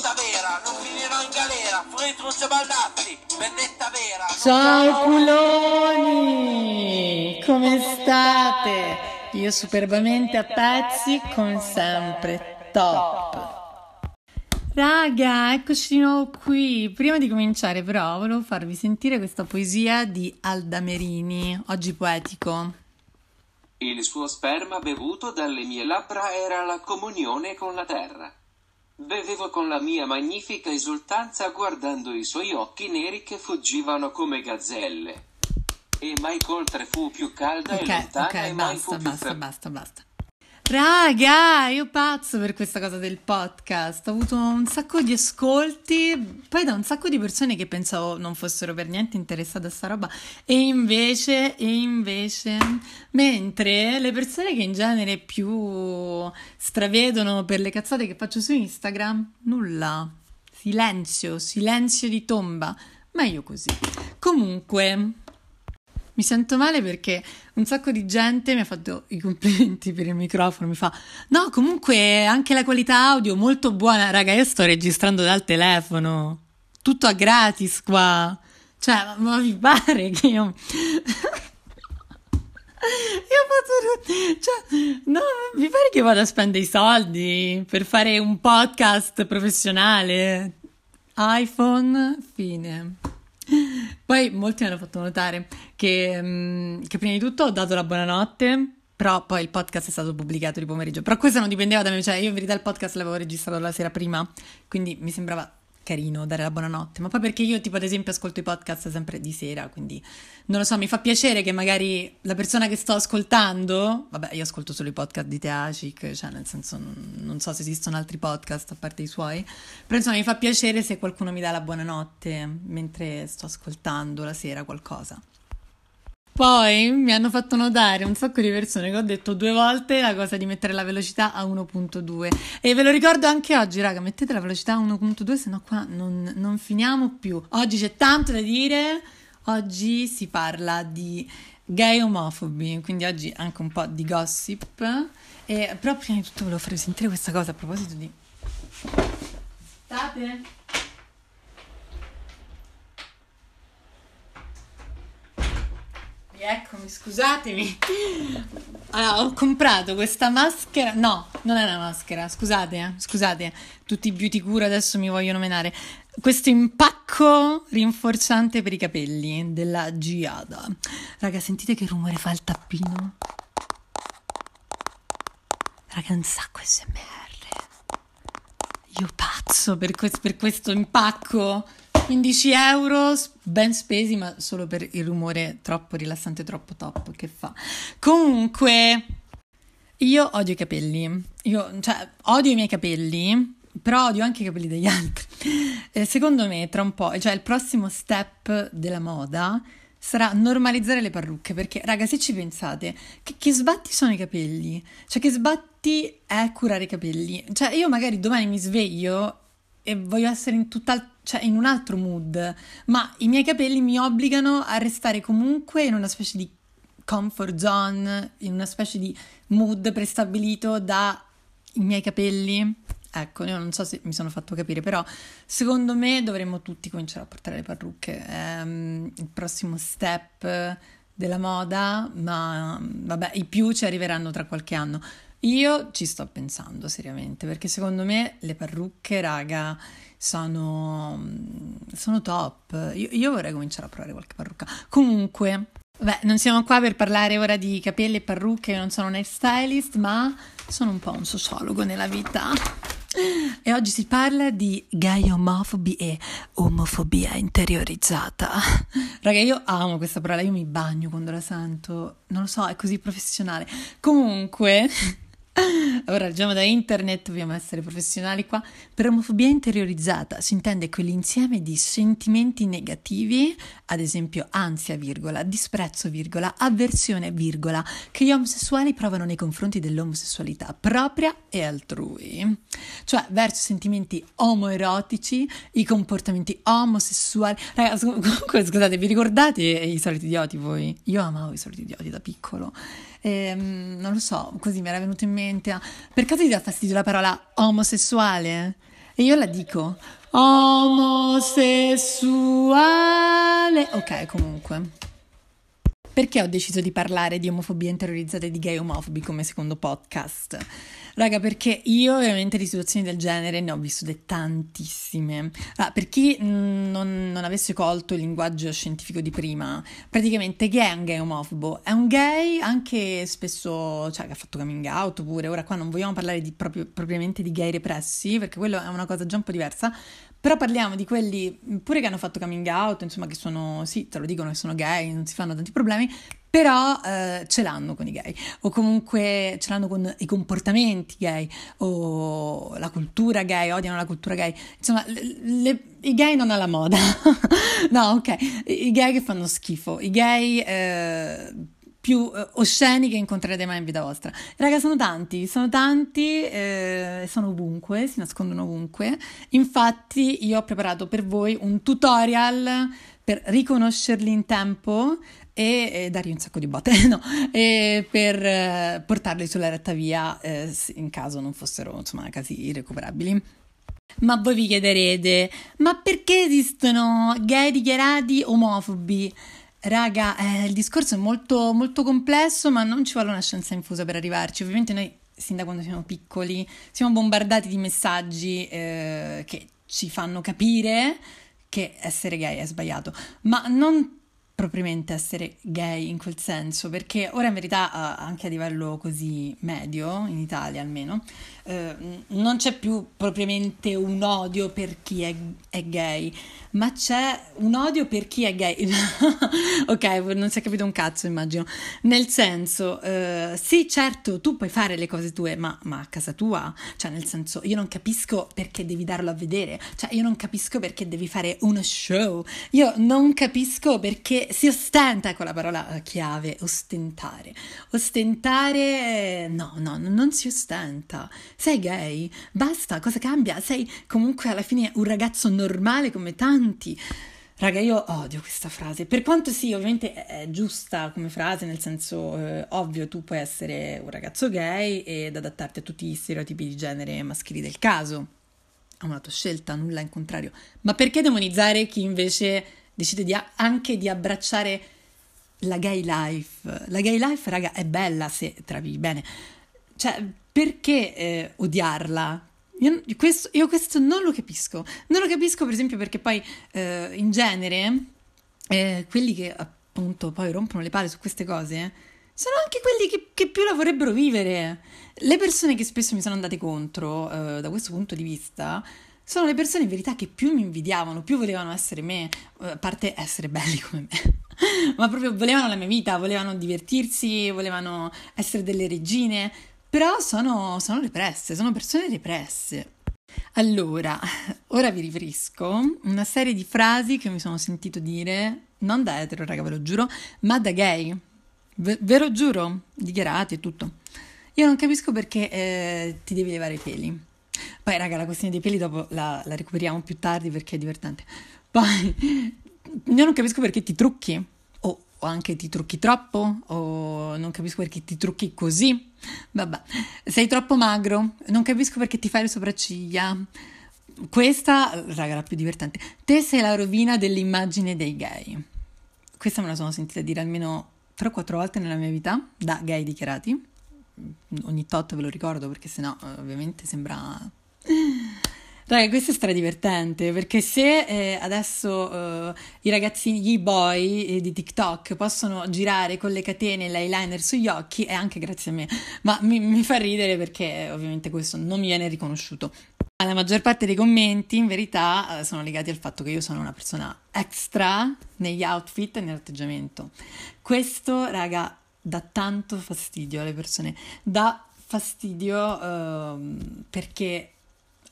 vendetta vera, non finirò in galera, fuori truce baldazzi, vendetta vera. Ciao culoni! Come state? Io superbamente a pezzi, come sempre, top. Raga, eccoci di nuovo qui. Prima di cominciare, però, volevo farvi sentire questa poesia di Alda Merini, oggi poetico. Il suo sperma bevuto dalle mie labbra era la comunione con la terra. Bevevo con la mia magnifica esultanza guardando i suoi occhi neri che fuggivano come gazzelle. E mai coltre fu più calda e Ok, lontana ok, e mai fu basta, più basta, basta, basta. Raga, io pazzo per questa cosa del podcast. Ho avuto un sacco di ascolti, poi da un sacco di persone che pensavo non fossero per niente interessate a sta roba. E invece, e invece, mentre le persone che in genere più stravedono per le cazzate che faccio su Instagram, nulla. Silenzio, silenzio di tomba. Meglio così. Comunque, mi sento male perché un sacco di gente mi ha fatto i complimenti per il microfono, mi fa no, comunque anche la qualità audio molto buona, raga, io sto registrando dal telefono, tutto a gratis qua, cioè, ma, vi pare che io... Io faccio, cioè, no, mi pare che vado a spendere i soldi per fare un podcast professionale. iPhone, fine. Poi molti mi hanno fatto notare che, mm, che prima di tutto ho dato la buonanotte, però poi il podcast è stato pubblicato di pomeriggio. Però questo non dipendeva da me, cioè io in verità il podcast l'avevo registrato la sera prima, quindi mi sembrava carino dare la buonanotte. Ma poi perché io tipo ad esempio ascolto i podcast sempre di sera, quindi non lo so, mi fa piacere che magari la persona che sto ascoltando, vabbè io ascolto solo i podcast di Teacic, cioè nel senso non, so se esistono altri podcast a parte i suoi, però insomma mi fa piacere se qualcuno mi dà la buonanotte mentre sto ascoltando la sera qualcosa. Poi mi hanno fatto notare un sacco di persone che ho detto due volte la cosa di mettere la velocità a 1.2 e ve lo ricordo anche oggi, raga, mettete la velocità a 1.2 se no qua non, non finiamo più. Oggi c'è tanto da dire, oggi si parla di gay omofobi, quindi oggi anche un po' di gossip, e, però prima di tutto volevo farvi sentire questa cosa a proposito di... State? Eccomi, scusatemi. Allora, ho comprato questa maschera. No, non è una maschera, scusate, eh, scusate. Tutti i beauty cure adesso mi vogliono menare. Questo impacco rinforzante per i capelli della Giada. Raga, sentite che rumore fa il tappino? Raga, un sacco SMR. Io pazzo per, quest- per questo impacco. 15 euro ben spesi, ma solo per il rumore troppo rilassante, troppo top che fa. Comunque, io odio i capelli. Io, cioè, odio i miei capelli, però odio anche i capelli degli altri. Eh, secondo me, tra un po', cioè il prossimo step della moda sarà normalizzare le parrucche, perché, raga, se ci pensate, che, che sbatti sono i capelli? Cioè, che sbatti è curare i capelli? Cioè, io magari domani mi sveglio e voglio essere in tutt'altro cioè in un altro mood, ma i miei capelli mi obbligano a restare comunque in una specie di comfort zone, in una specie di mood prestabilito dai miei capelli. Ecco, io non so se mi sono fatto capire, però secondo me dovremmo tutti cominciare a portare le parrucche. È mm, il prossimo step della moda, ma vabbè, i più ci arriveranno tra qualche anno. Io ci sto pensando seriamente, perché secondo me le parrucche, raga, sono, sono top. Io, io vorrei cominciare a provare qualche parrucca. Comunque, beh, non siamo qua per parlare ora di capelli e parrucche, io non sono un stylist, ma sono un po' un sociologo nella vita. E oggi si parla di gay omofobi e omofobia interiorizzata. Raga, io amo questa parola, io mi bagno quando la sento, non lo so, è così professionale. Comunque, ora leggiamo da internet, dobbiamo essere professionali qua. Per omofobia interiorizzata si intende quell'insieme di sentimenti negativi, ad esempio ansia, virgola, disprezzo, virgola, avversione, virgola, che gli omosessuali provano nei confronti dell'omosessualità propria e altrui. Cioè, verso sentimenti omoerotici, i comportamenti omosessuali. Ragazzi, comunque, scusate, vi ricordate i soliti idioti voi? Io amavo i soliti idioti da piccolo. Ehm, non lo so, così mi era venuto in mente. ah, Per caso ti dà fastidio la parola omosessuale? E io la dico omosessuale. Ok, comunque. Perché ho deciso di parlare di omofobia interiorizzata e di gay omofobi come secondo podcast? Raga, perché io veramente di situazioni del genere ne ho vissute tantissime. Ah, per chi non, non, avesse colto il linguaggio scientifico di prima, praticamente gay è un gay omofobo, è un gay anche spesso, cioè che ha fatto coming out pure, ora qua non vogliamo parlare di, proprio, propriamente di gay repressi, perché quello è una cosa già un po' diversa, però parliamo di quelli pure che hanno fatto coming out, insomma, che sono, sì, te lo dicono che sono gay, non si fanno tanti problemi, però eh, ce l'hanno con i gay, o comunque ce l'hanno con i comportamenti gay, o la cultura gay, odiano la cultura gay. Insomma, le, le, i gay non alla moda. no, ok, i gay che fanno schifo, i gay... Eh, più eh, osceni che incontrerete mai in vita vostra. Raga, sono tanti, sono tanti, eh, sono ovunque, si nascondono ovunque. Infatti, io ho preparato per voi un tutorial per riconoscerli in tempo e, e dargli un sacco di botte, no, e per eh, portarli sulla retta via eh, in caso non fossero, insomma, casi irrecuperabili. Ma voi vi chiederete, ma perché esistono gay dichiarati omofobi? Raga, eh, il discorso è molto, molto complesso, ma non ci vuole una scienza infusa per arrivarci. Ovviamente noi, sin da quando siamo piccoli, siamo bombardati di messaggi eh, che ci fanno capire che essere gay è sbagliato, ma non propriamente essere gay in quel senso, perché ora in verità eh, anche a livello così medio, in Italia almeno, eh, non c'è più propriamente un odio per chi è, è, gay, ma c'è un odio per chi è gay. ok, non si è capito un cazzo, immagino. Nel senso, eh, sì, certo, tu puoi fare le cose tue, ma, ma, a casa tua, cioè nel senso, io non capisco perché devi darlo a vedere, cioè io non capisco perché devi fare uno show, io non capisco perché si ostenta, ecco la parola chiave, ostentare. Ostentare, no, no, non si ostenta. Sei gay, basta, cosa cambia? Sei comunque alla fine un ragazzo normale come tanti. Raga, io odio questa frase, per quanto sì, ovviamente è giusta come frase, nel senso eh, ovvio tu puoi essere un ragazzo gay ed adattarti a tutti gli stereotipi di genere maschili del caso, è una tua scelta, nulla in contrario, ma perché demonizzare chi invece decide di a- anche di abbracciare la gay life? La gay life, raga, è bella se travi bene, cioè perché eh, odiarla? Io questo, io questo, non lo capisco. Non lo capisco, per esempio, perché poi eh, in genere eh, quelli che appunto poi rompono le palle su queste cose sono anche quelli che, che, più la vorrebbero vivere. Le persone che spesso mi sono andate contro eh, da questo punto di vista sono le persone in verità che più mi invidiavano, più volevano essere me, eh, a parte essere belli come me. Ma proprio volevano la mia vita, volevano divertirsi, volevano essere delle regine, però sono, sono represse, sono persone represse. Allora, ora vi riferisco una serie di frasi che mi sono sentito dire, non da etero, raga, ve lo giuro, ma da gay. Ve, ve lo giuro, dichiarati e tutto. Io non capisco perché eh, ti devi levare i peli. Poi, raga, la questione dei peli dopo la, la recuperiamo più tardi perché è divertente. Poi, io non capisco perché ti trucchi o anche ti trucchi troppo o non capisco perché ti trucchi così. Vabbè, sei troppo magro, non capisco perché ti fai le sopracciglia. Questa, raga, la più divertente. Te sei la rovina dell'immagine dei gay. Questa me la sono sentita dire almeno 3-4 volte nella mia vita da gay dichiarati. Ogni tot ve lo ricordo perché sennò ovviamente sembra Raga, questo è stradivertente perché se eh, adesso eh, i ragazzini, gli boy eh, di TikTok possono girare con le catene e l'eyeliner sugli occhi è anche grazie a me, ma mi, mi fa ridere perché ovviamente questo non mi viene riconosciuto. La maggior parte dei commenti in verità eh, sono legati al fatto che io sono una persona extra negli outfit e nell'atteggiamento. Questo, raga, dà tanto fastidio alle persone, dà fastidio ehm, perché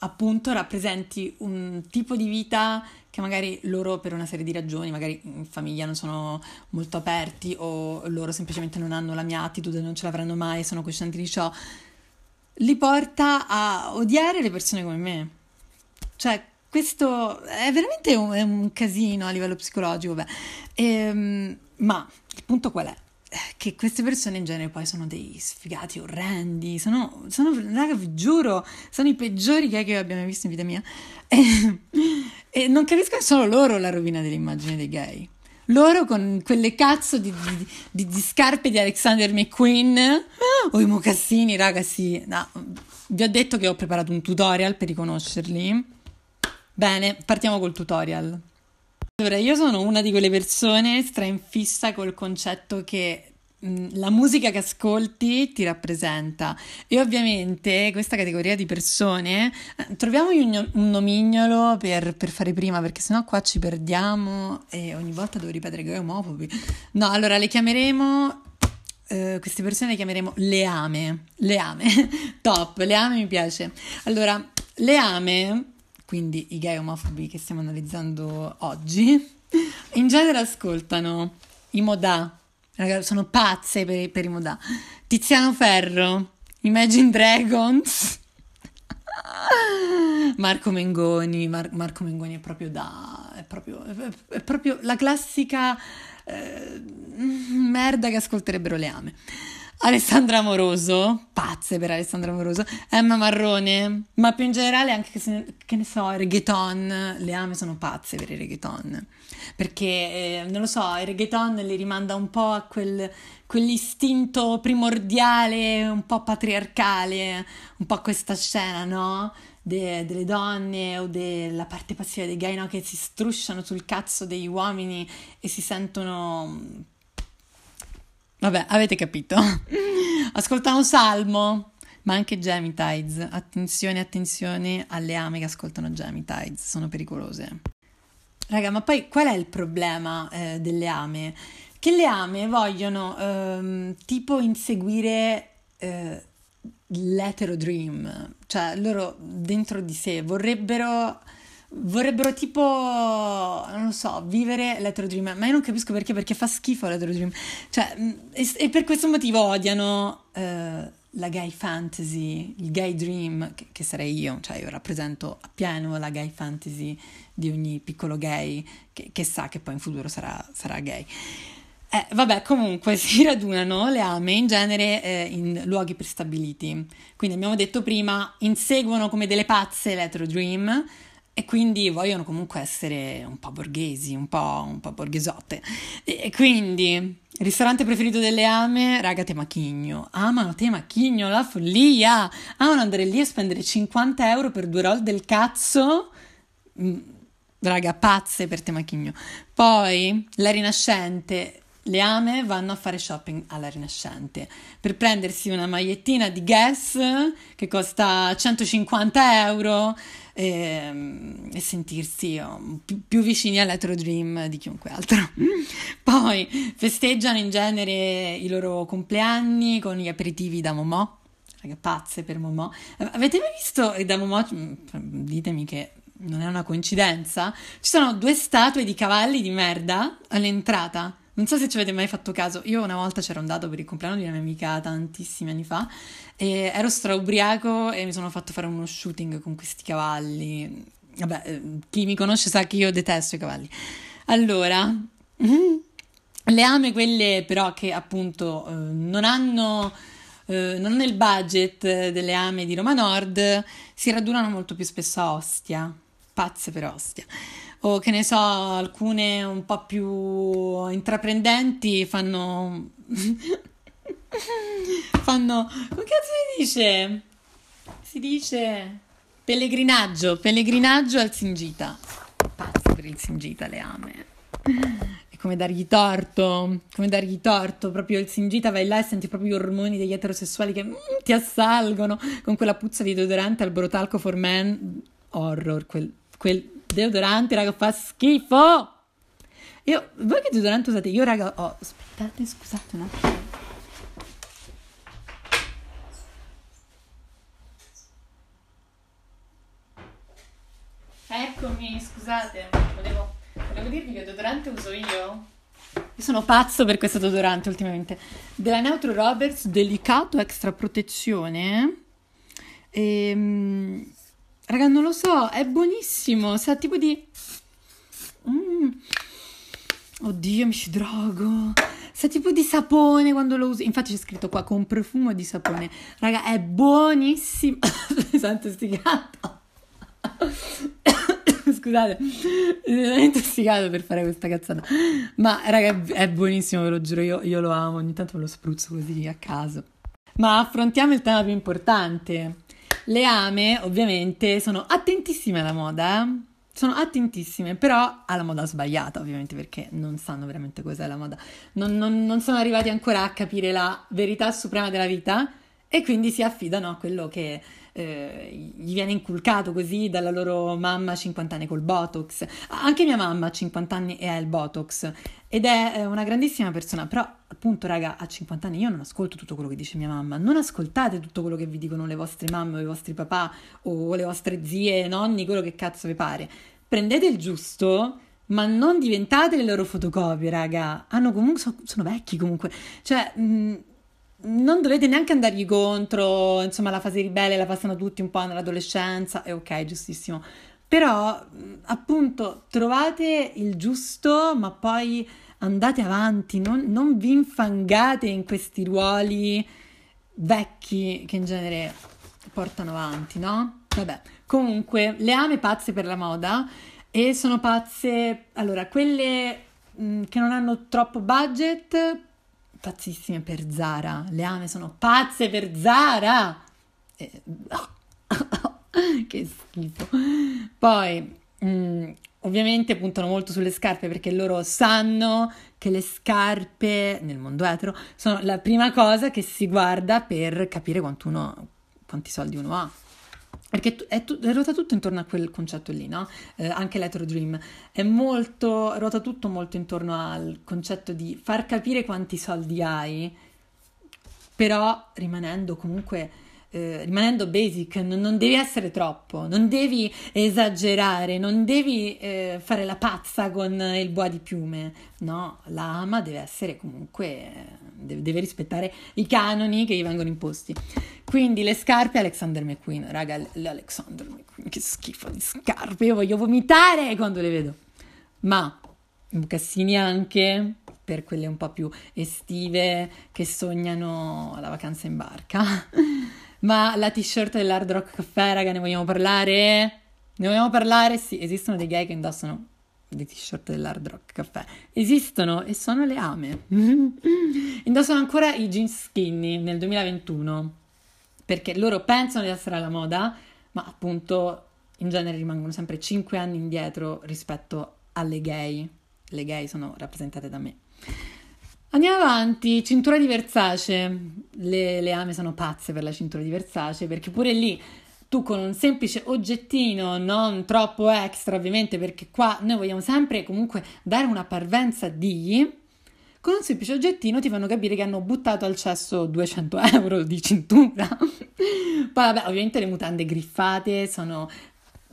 appunto rappresenti un tipo di vita che magari loro per una serie di ragioni, magari in famiglia non sono molto aperti o loro semplicemente non hanno la mia attitude, non ce l'avranno mai, sono coscienti di ciò, li porta a odiare le persone come me. Cioè, questo è veramente un, è un casino a livello psicologico, beh. E, ehm, ma il punto qual è? Che queste persone in genere poi sono dei sfigati orrendi, sono, sono raga, vi giuro, sono i peggiori gay che abbiamo visto in vita mia. E, e non capisco che sono loro la rovina dell'immagine dei gay. Loro con quelle cazzo di, di, di, di scarpe di Alexander McQueen o i mocassini, raga, sì. No, vi ho detto che ho preparato un tutorial per riconoscerli. Bene, partiamo col tutorial. Allora, io sono una di quelle persone stra in fissa col concetto che la musica che ascolti ti rappresenta. E ovviamente questa categoria di persone eh, troviamogli un, un nomignolo per, per, fare prima perché sennò qua ci perdiamo e ogni volta devo ripetere che è omofobi. No allora le chiameremo uh, queste persone le chiameremo leame. Leame. Top. Leame mi piace. Allora leame quindi i gay omofobi che stiamo analizzando oggi in genere ascoltano i modà sono pazze per, per i Modà. Tiziano Ferro, Imagine Dragons. Marco Mengoni, Mar- Marco Mengoni è proprio da... è proprio, è proprio la classica eh, merda che ascolterebbero le ame. Alessandra Amoroso, pazze per Alessandra Amoroso, Emma Marrone, ma più in generale anche che, ne, che ne so, il reggaeton, le ame sono pazze per il reggaeton, perché eh, non lo so, il reggaeton le rimanda un po' a quel, quell'istinto primordiale, un po' patriarcale, un po' questa scena, no? De, delle donne o della parte passiva dei gay, no? Che si strusciano sul cazzo degli uomini e si sentono Vabbè, avete capito. Ascolta un salmo, ma anche Gemitides. Attenzione, attenzione alle ame che ascoltano Gemitides, sono pericolose. Raga, ma poi qual è il problema eh, delle ame? Che le ame vogliono ehm, tipo inseguire eh, l'hetero dream, cioè loro dentro di sé vorrebbero vorrebbero tipo, non lo so, vivere l'Hetero Dream, ma io non capisco perché, perché fa schifo l'Hetero Dream, cioè, mm, e, e per questo motivo odiano uh, la gay fantasy, il gay dream, che, che, sarei io, cioè io rappresento appieno la gay fantasy di ogni piccolo gay che, che sa che poi in futuro sarà, sarà gay. Eh, vabbè, comunque si radunano le ame in genere eh, in luoghi prestabiliti. Quindi abbiamo detto prima, inseguono come delle pazze l'Hetero Dream, e quindi vogliono comunque essere un po' borghesi, un po', un po borghesotte. E, quindi, ristorante preferito delle ame, raga, Temachigno. Amano Temachigno, la follia! Amano andare lì a spendere 50 euro per due roll del cazzo. Mm, raga, pazze per Temachigno. Poi, la Rinascente, le ame vanno a fare shopping alla Rinascente per prendersi una magliettina di Guess che costa 150 euro e, ehm, e sentirsi oh, più, più, vicini all'Etro Dream di chiunque altro. Poi festeggiano in genere i loro compleanni con gli aperitivi da Momò. Raga, pazze per Momò. Avete mai visto da Momò? Mm, ditemi che non è una coincidenza. Ci sono due statue di cavalli di merda all'entrata. Non so se ci avete mai fatto caso, io una volta c'ero andato per il compleanno di una mia amica tantissimi anni fa e ero straubriaco e mi sono fatto fare uno shooting con questi cavalli. Vabbè, eh, chi mi conosce sa che io detesto i cavalli. Allora, le ame quelle però che appunto eh, non hanno eh, non il budget delle ame di Roma Nord, si radunano molto più spesso a Ostia, pazze per Ostia o che ne so, alcune un po' più intraprendenti fanno... fanno... come cazzo si dice? Si dice pellegrinaggio, pellegrinaggio al Singita. Pazzo per il Singita, le ame. È come dargli torto, come dargli torto, proprio il Singita vai là e senti proprio gli ormoni degli eterosessuali che mm, ti assalgono con quella puzza di deodorante al brotalco for men. Horror, quel, quel deodorante, raga, fa schifo. Io, voi che deodorante usate? Io, raga, ho... Aspettate, scusate un attimo. Eccomi, scusate, volevo, volevo dirvi che deodorante uso io. Io sono pazzo per questo deodorante ultimamente. Della Neutro Roberts, delicato extra protezione. Ehm Raga, non lo so, è buonissimo, sa tipo di... Mm. Oddio, mi ci drogo. sa tipo di sapone quando lo usi. Infatti c'è scritto qua con profumo di sapone. Raga, è buonissimo. Sento sti gatto. Scusate, mi sono intossicato per fare questa cazzata. Ma raga, è buonissimo, ve lo giuro, io, io lo amo, ogni tanto me lo spruzzo così a caso. Ma affrontiamo il tema più importante. Le ame, ovviamente, sono attentissime alla moda, eh? sono attentissime, però alla moda sbagliata, ovviamente, perché non sanno veramente cos'è la moda. Non, non, non sono arrivati ancora a capire la verità suprema della vita e quindi si affidano a quello che eh, gli viene inculcato così dalla loro mamma a 50 anni col Botox. Anche mia mamma ha 50 anni e ha il Botox ed è eh, una grandissima persona, però appunto raga a 50 anni io non ascolto tutto quello che dice mia mamma, non ascoltate tutto quello che vi dicono le vostre mamme o i vostri papà o le vostre zie, nonni, quello che cazzo vi pare. Prendete il giusto ma non diventate le loro fotocopie, raga. Hanno comunque, sono, sono vecchi comunque. Cioè, mh, non dovete neanche andargli contro, insomma, la fase ribelle la passano tutti un po' nell'adolescenza, è ok, giustissimo. Però, appunto, trovate il giusto, ma poi andate avanti, non, non vi infangate in questi ruoli vecchi che in genere portano avanti, no? Vabbè, comunque, le ame pazze per la moda e sono pazze, allora, quelle mh, che non hanno troppo budget pazzissime per Zara. Le ame sono pazze per Zara. Eh, che schifo. Poi, mh, mm, ovviamente puntano molto sulle scarpe perché loro sanno che le scarpe nel mondo etero sono la prima cosa che si guarda per capire uno, quanti soldi uno ha. Perché è, tu, è, ruota tutto intorno a quel concetto lì, no? Eh, anche l'Etro Dream è molto, ruota tutto molto intorno al concetto di far capire quanti soldi hai, però rimanendo comunque eh, rimanendo basic, non, non, devi essere troppo, non devi esagerare, non devi eh, fare la pazza con il boa di piume, no, la ama deve essere comunque, deve, deve rispettare i canoni che gli vengono imposti. Quindi le scarpe Alexander McQueen, raga, l'Alexander McQueen, che schifo di scarpe, io voglio vomitare quando le vedo. Ma Bucassini anche per quelle un po' più estive che sognano la vacanza in barca. Ma la t-shirt dell'Hard Rock Caffè, raga, ne vogliamo parlare? Ne vogliamo parlare? Sì, esistono dei gay che indossano le t-shirt dell'Hard Rock Caffè. Esistono e sono le ame. indossano ancora i jeans skinny nel 2021 perché loro pensano di essere alla moda, ma appunto in genere rimangono sempre 5 anni indietro rispetto alle gay. Le gay sono rappresentate da me. Andiamo avanti, cintura di Versace. Le, le ame sono pazze per la cintura di Versace perché pure lì tu con un semplice oggettino, non troppo extra ovviamente, perché qua noi vogliamo sempre comunque dare una parvenza di... Con un semplice oggettino ti fanno capire che hanno buttato al cesso 200 euro di cintura. Poi vabbè, ovviamente le mutande griffate sono...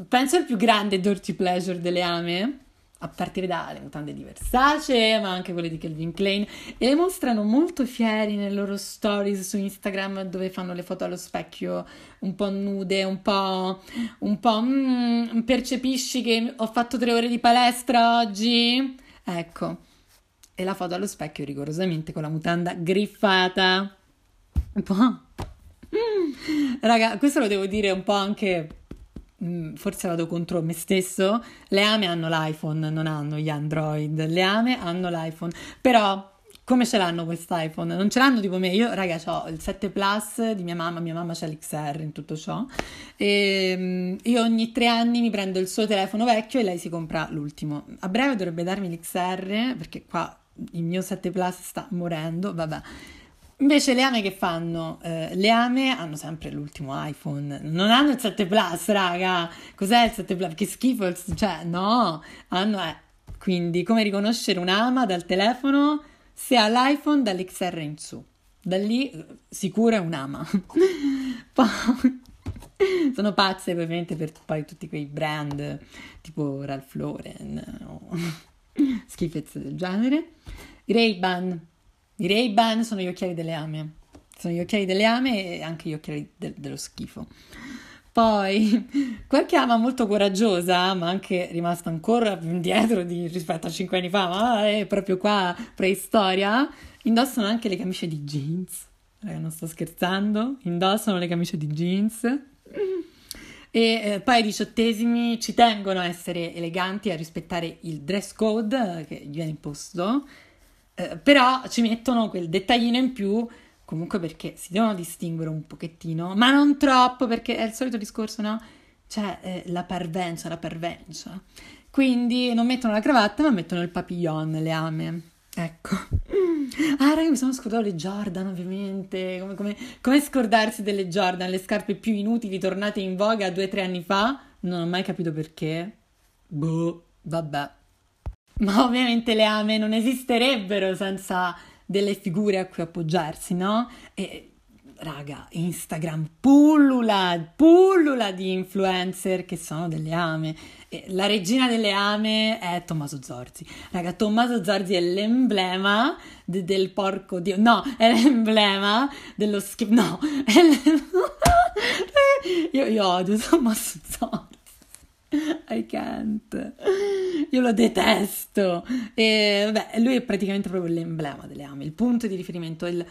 Penso il più grande dirty pleasure delle ame a partire dalle mutande di Versace, ma anche quelle di Calvin Klein, e le mostrano molto fieri nelle loro stories su Instagram dove fanno le foto allo specchio un po' nude, un po', un po' mm, percepisci che ho fatto tre ore di palestra oggi? Ecco, e la foto allo specchio rigorosamente con la mutanda griffata. Un po'. Raga, questo lo devo dire un po' anche Mm, forse vado contro me stesso, le ame hanno l'iPhone, non hanno gli Android, le ame hanno l'iPhone, però come ce l'hanno quest'iPhone? Non ce l'hanno tipo me, io raga ho il 7 Plus di mia mamma, mia mamma c'ha l'XR in tutto ciò. E mm, io ogni tre anni mi prendo il suo telefono vecchio e lei si compra l'ultimo. A breve dovrebbe darmi l'XR perché qua il mio 7 Plus sta morendo, vabbè. Invece le ame che fanno? Eh, le ame hanno sempre l'ultimo iPhone, non hanno il 7 Plus, raga. Cos'è il 7 Plus? Che schifo, cioè no, hanno eh. Quindi come riconoscere un'ama dal telefono se ha l'iPhone dall'XR in su. Da lì eh, sicuro è un'ama. poi sono pazze ovviamente per poi tutti quei brand tipo Ralph Lauren o schifezze del genere. Ray-Ban i Ray-Ban sono gli occhiali delle ame. Sono gli occhiali delle ame e anche gli occhiali de- dello schifo. Poi, qualche ama molto coraggiosa, ma anche rimasta ancora più indietro di, rispetto a cinque anni fa, ma è proprio qua preistoria, indossano anche le camicie di jeans. Raga, non sto scherzando, indossano le camicie di jeans. E eh, poi ai diciottesimi ci tengono a essere eleganti, a rispettare il dress code che gli viene imposto, eh, però ci mettono quel dettaglino in più, comunque perché si devono distinguere un pochettino, ma non troppo, perché è il solito discorso, no? Cioè, eh, la parvenza, la parvenza. Quindi non mettono la cravatta, ma mettono il papillon, le ame. Ecco. Ah, raga, mi sono scordato le Jordan, ovviamente. Come, come, come, scordarsi delle Jordan, le scarpe più inutili tornate in voga due o tre anni fa? Non ho mai capito perché. Boh, vabbè. Ma ovviamente le ame non esisterebbero senza delle figure a cui appoggiarsi, no? E raga, Instagram pullula, pullula di influencer che sono delle ame. E la regina delle ame è Tommaso Zorzi. Raga, Tommaso Zorzi è l'emblema de- del porco dio. No, è l'emblema dello schifo. No, è io, io odio Tommaso Zorzi. I can't. Io lo detesto. E vabbè, lui è praticamente proprio l'emblema delle ame, il punto di riferimento, il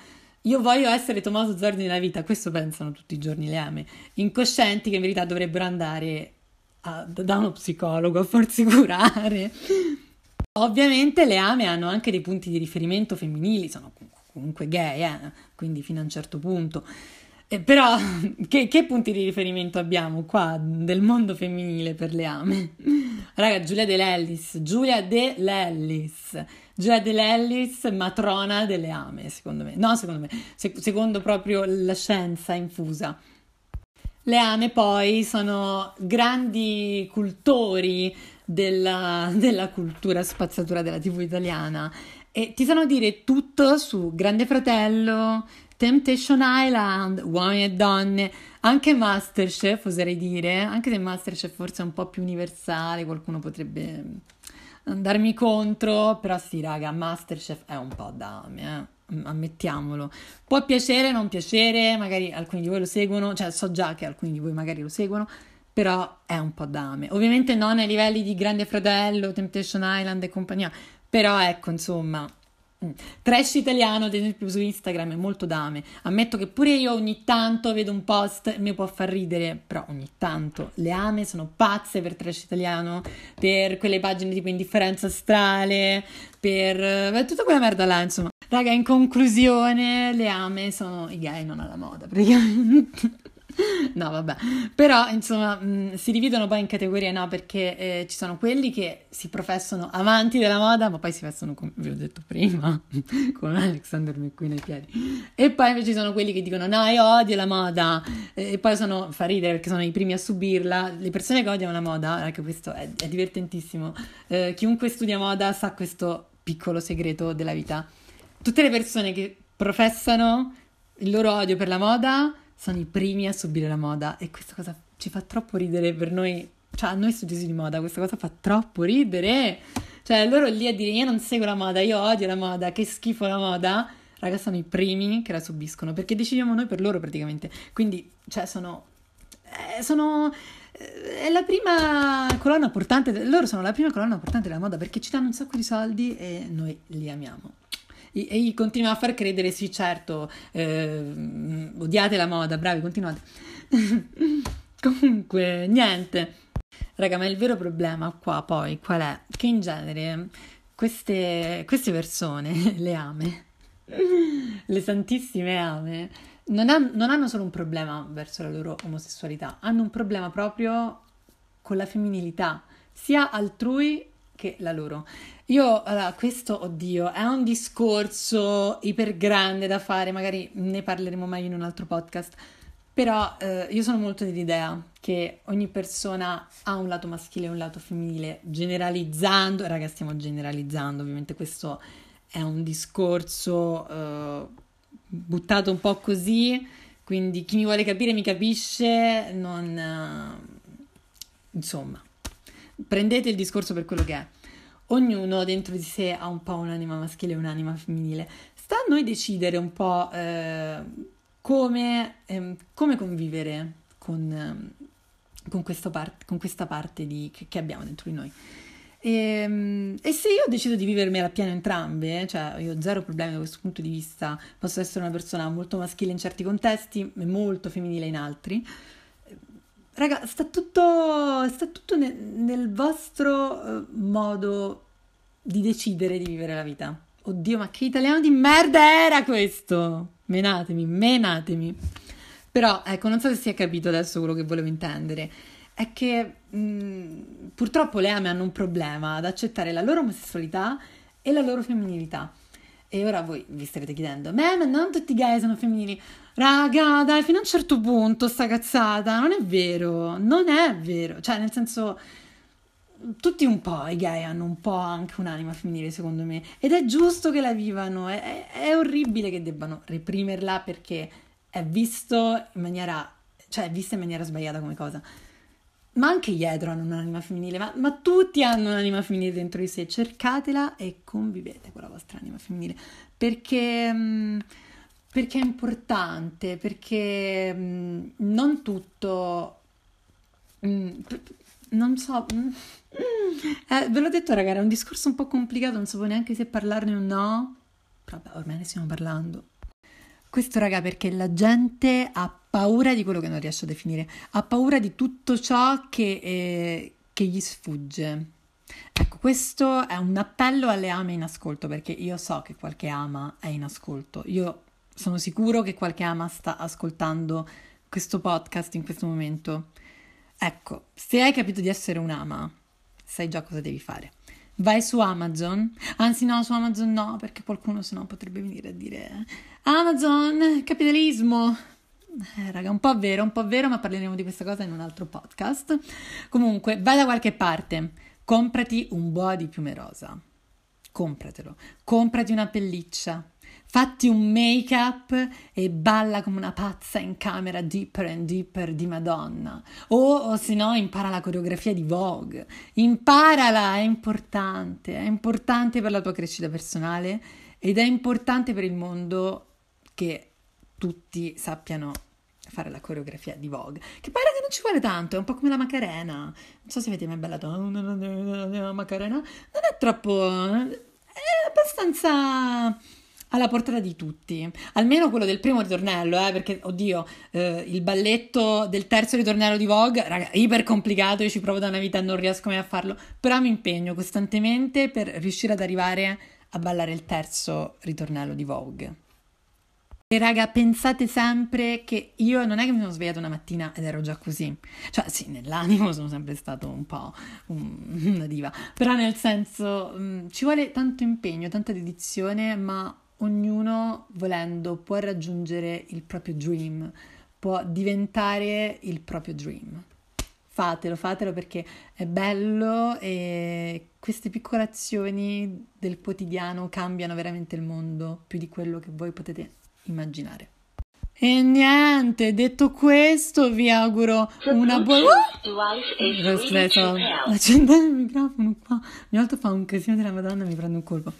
io voglio essere Tommaso Zordi nella vita, questo pensano tutti i giorni le ame, incoscienti che in verità dovrebbero andare a, da uno psicologo a farsi curare. Ovviamente le ame hanno anche dei punti di riferimento femminili, sono comunque gay, eh? quindi fino a un certo punto. Eh, però che, che, punti di riferimento abbiamo qua del mondo femminile per le ame? Raga, Giulia De Lellis, Giulia De Lellis Gia dell'Ellis, matrona delle ame, secondo me. No, secondo me, sec- secondo proprio la scienza infusa. Le ame poi sono grandi cultori della, della cultura spazzatura della TV italiana e ti sanno dire tutto su Grande Fratello, Temptation Island, Uomini e Donne, anche Masterchef, oserei dire, anche se Masterchef forse è un po' più universale, qualcuno potrebbe andarmi contro, però sì, raga, Masterchef è un po' da me, eh? ammettiamolo. Può piacere, non piacere, magari alcuni di voi lo seguono, cioè so già che alcuni di voi magari lo seguono, però è un po' da me. Ovviamente non ai livelli di Grande Fratello, Temptation Island e compagnia, però ecco, insomma, Mm. Trash italiano, ad esempio, su Instagram è molto dame. Ammetto che pure io ogni tanto vedo un post e mi può far ridere, però ogni tanto le ame sono pazze per trash italiano, per quelle pagine tipo indifferenza astrale, per beh, tutta quella merda là, insomma. Raga, in conclusione, le ame sono i gay non alla moda, praticamente. No, vabbè, però insomma mh, mm, si dividono poi in categorie, no? Perché eh, ci sono quelli che si professano amanti della moda, ma poi si vestono, come vi ho detto prima, con Alexander McQueen ai piedi. E poi invece ci sono quelli che dicono: No, io odio la moda. E poi sono, fa ridere perché sono i primi a subirla. Le persone che odiano la moda, anche questo è, è divertentissimo. Eh, chiunque studia moda sa questo piccolo segreto della vita. Tutte le persone che professano il loro odio per la moda sono i primi a subire la moda e questa cosa ci fa troppo ridere per noi, cioè a noi studiosi di moda questa cosa fa troppo ridere, cioè loro lì a dire io non seguo la moda, io odio la moda, che schifo la moda, raga sono i primi che la subiscono perché decidiamo noi per loro praticamente, quindi cioè sono, eh, sono eh, è la prima colonna portante, loro sono la prima colonna portante della moda perché ci danno un sacco di soldi e noi li amiamo e gli continua a far credere, sì certo, eh, odiate la moda, bravi, continuate. Comunque, niente. Raga, ma il vero problema qua poi qual è? Che in genere queste, queste persone, le ame, le santissime ame, non, ha, non hanno solo un problema verso la loro omosessualità, hanno un problema proprio con la femminilità, sia altrui che la loro. Io, allora, questo, oddio, è un discorso iper grande da fare, magari ne parleremo meglio in un altro podcast, però eh, io sono molto dell'idea che ogni persona ha un lato maschile e un lato femminile, generalizzando, raga, stiamo generalizzando, ovviamente questo è un discorso eh, buttato un po' così, quindi chi mi vuole capire mi capisce, non... Eh, insomma, prendete il discorso per quello che è ognuno dentro di sé ha un po' un'anima maschile e un'anima femminile. Sta a noi decidere un po' eh, come, eh, come, convivere con, con, part- con questa parte di, che, abbiamo dentro di noi. E, mm, e, se io decido di vivermi pieno entrambe, cioè io ho zero problemi da questo punto di vista, posso essere una persona molto maschile in certi contesti e molto femminile in altri, raga, sta tutto, sta tutto nel, nel vostro uh, modo di decidere di vivere la vita. Oddio, ma che italiano di merda era questo? Menatemi, menatemi. Però, ecco, non so se si è capito adesso quello che volevo intendere è che mh, mm, purtroppo le ame hanno un problema ad accettare la loro omosessualità e la loro femminilità. E ora voi vi starete chiedendo, ma non tutti i gay sono femminili. Raga, dai, fino a un certo punto sta cazzata, non è vero, non è vero. Cioè, nel senso, tutti un po' i gay hanno un po' anche un'anima femminile, secondo me. Ed è giusto che la vivano, è, è, orribile che debbano reprimerla perché è visto in maniera, cioè è vista in maniera sbagliata come cosa ma anche gli etero hanno un'anima femminile, ma, ma, tutti hanno un'anima femminile dentro di sé. Cercatela e convivete con la vostra anima femminile perché, mm, perché è importante, perché mm, non tutto. Mm, non so. Eh, ve l'ho detto, ragazzi, è un discorso un po' complicato, non so neanche se parlarne o no. Vabbè, ormai ne stiamo parlando. Questo, raga, perché la gente ha paura di quello che non riesce a definire, ha paura di tutto ciò che, eh, che gli sfugge. Ecco, questo è un appello alle ame in ascolto, perché io so che qualche ama è in ascolto. Io sono sicuro che qualche ama sta ascoltando questo podcast in questo momento. Ecco, se hai capito di essere un'ama, sai già cosa devi fare vai su Amazon, anzi no, su Amazon no, perché qualcuno sennò potrebbe venire a dire Amazon, capitalismo. Eh, raga, un po' vero, un po' vero, ma parleremo di questa cosa in un altro podcast. Comunque, vai da qualche parte, comprati un boa di piume rosa. Compratelo. Comprati una pelliccia fatti un make up e balla come una pazza in camera deeper and deeper di Madonna. O, o se no impara la coreografia di Vogue. Imparala è importante è importante per la tua crescita personale ed è importante per il mondo che tutti sappiano fare la coreografia di Vogue. Che pare che non ci vuole tanto è un po' come la Macarena. Non so se avete mai ballato la Macarena. Non è troppo è abbastanza alla portata di tutti, almeno quello del primo ritornello, eh, perché oddio, eh, il balletto del terzo ritornello di Vogue, raga, iper complicato, io ci provo da una vita e non riesco mai a farlo, però mi impegno costantemente per riuscire ad arrivare a ballare il terzo ritornello di Vogue. E raga, pensate sempre che io non è che mi sono svegliata una mattina ed ero già così. Cioè, sì, nell'animo sono sempre stato un po' una diva, però nel senso mh, mm, ci vuole tanto impegno, tanta dedizione, ma ognuno volendo può raggiungere il proprio dream, può diventare il proprio dream. Fatelo, fatelo perché è bello e queste piccole azioni del quotidiano cambiano veramente il mondo più di quello che voi potete immaginare. E niente, detto questo, vi auguro una buona. Aspetta, accendere il microfono qua. Ogni volta fa un casino della Madonna e mi prende un colpo.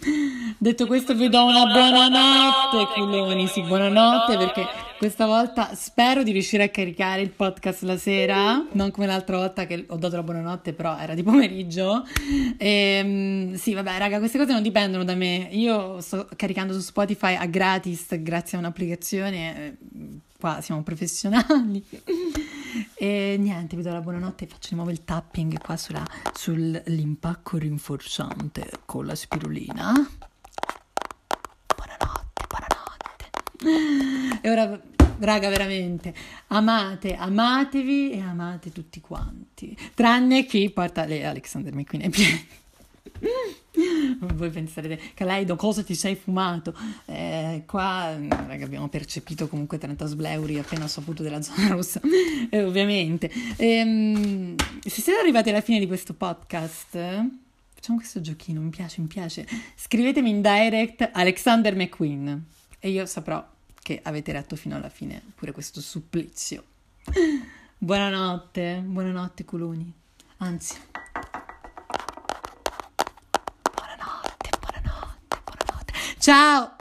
Detto questo, vi do una buonanotte, culoni. Sì, buonanotte perché questa volta spero di riuscire a caricare il podcast la sera, non come l'altra volta che ho dato la buonanotte, però era di pomeriggio. E, ehm, sì, vabbè, raga, queste cose non dipendono da me. Io sto caricando su Spotify a gratis grazie a un'applicazione. Eh, qua siamo professionali. e niente, vi do la buonanotte e faccio di nuovo il tapping qua sull'impacco rinforzante con la spirulina. Buonanotte, buonanotte. E ora raga, veramente, amate, amatevi e amate tutti quanti, tranne chi porta le Alexander McQueen ai piedi. Voi penserete, Kaleido, cosa ti sei fumato? Eh, qua, raga, abbiamo percepito comunque 30 sbleuri appena saputo della zona rossa, eh, ovviamente. Ehm, se siete arrivati alla fine di questo podcast, facciamo questo giochino, mi piace, mi piace. Scrivetemi in direct Alexander McQueen e io saprò che avete retto fino alla fine pure questo supplizio. Buonanotte, buonanotte culoni. Anzi, buonanotte, buonanotte, buonanotte. Ciao!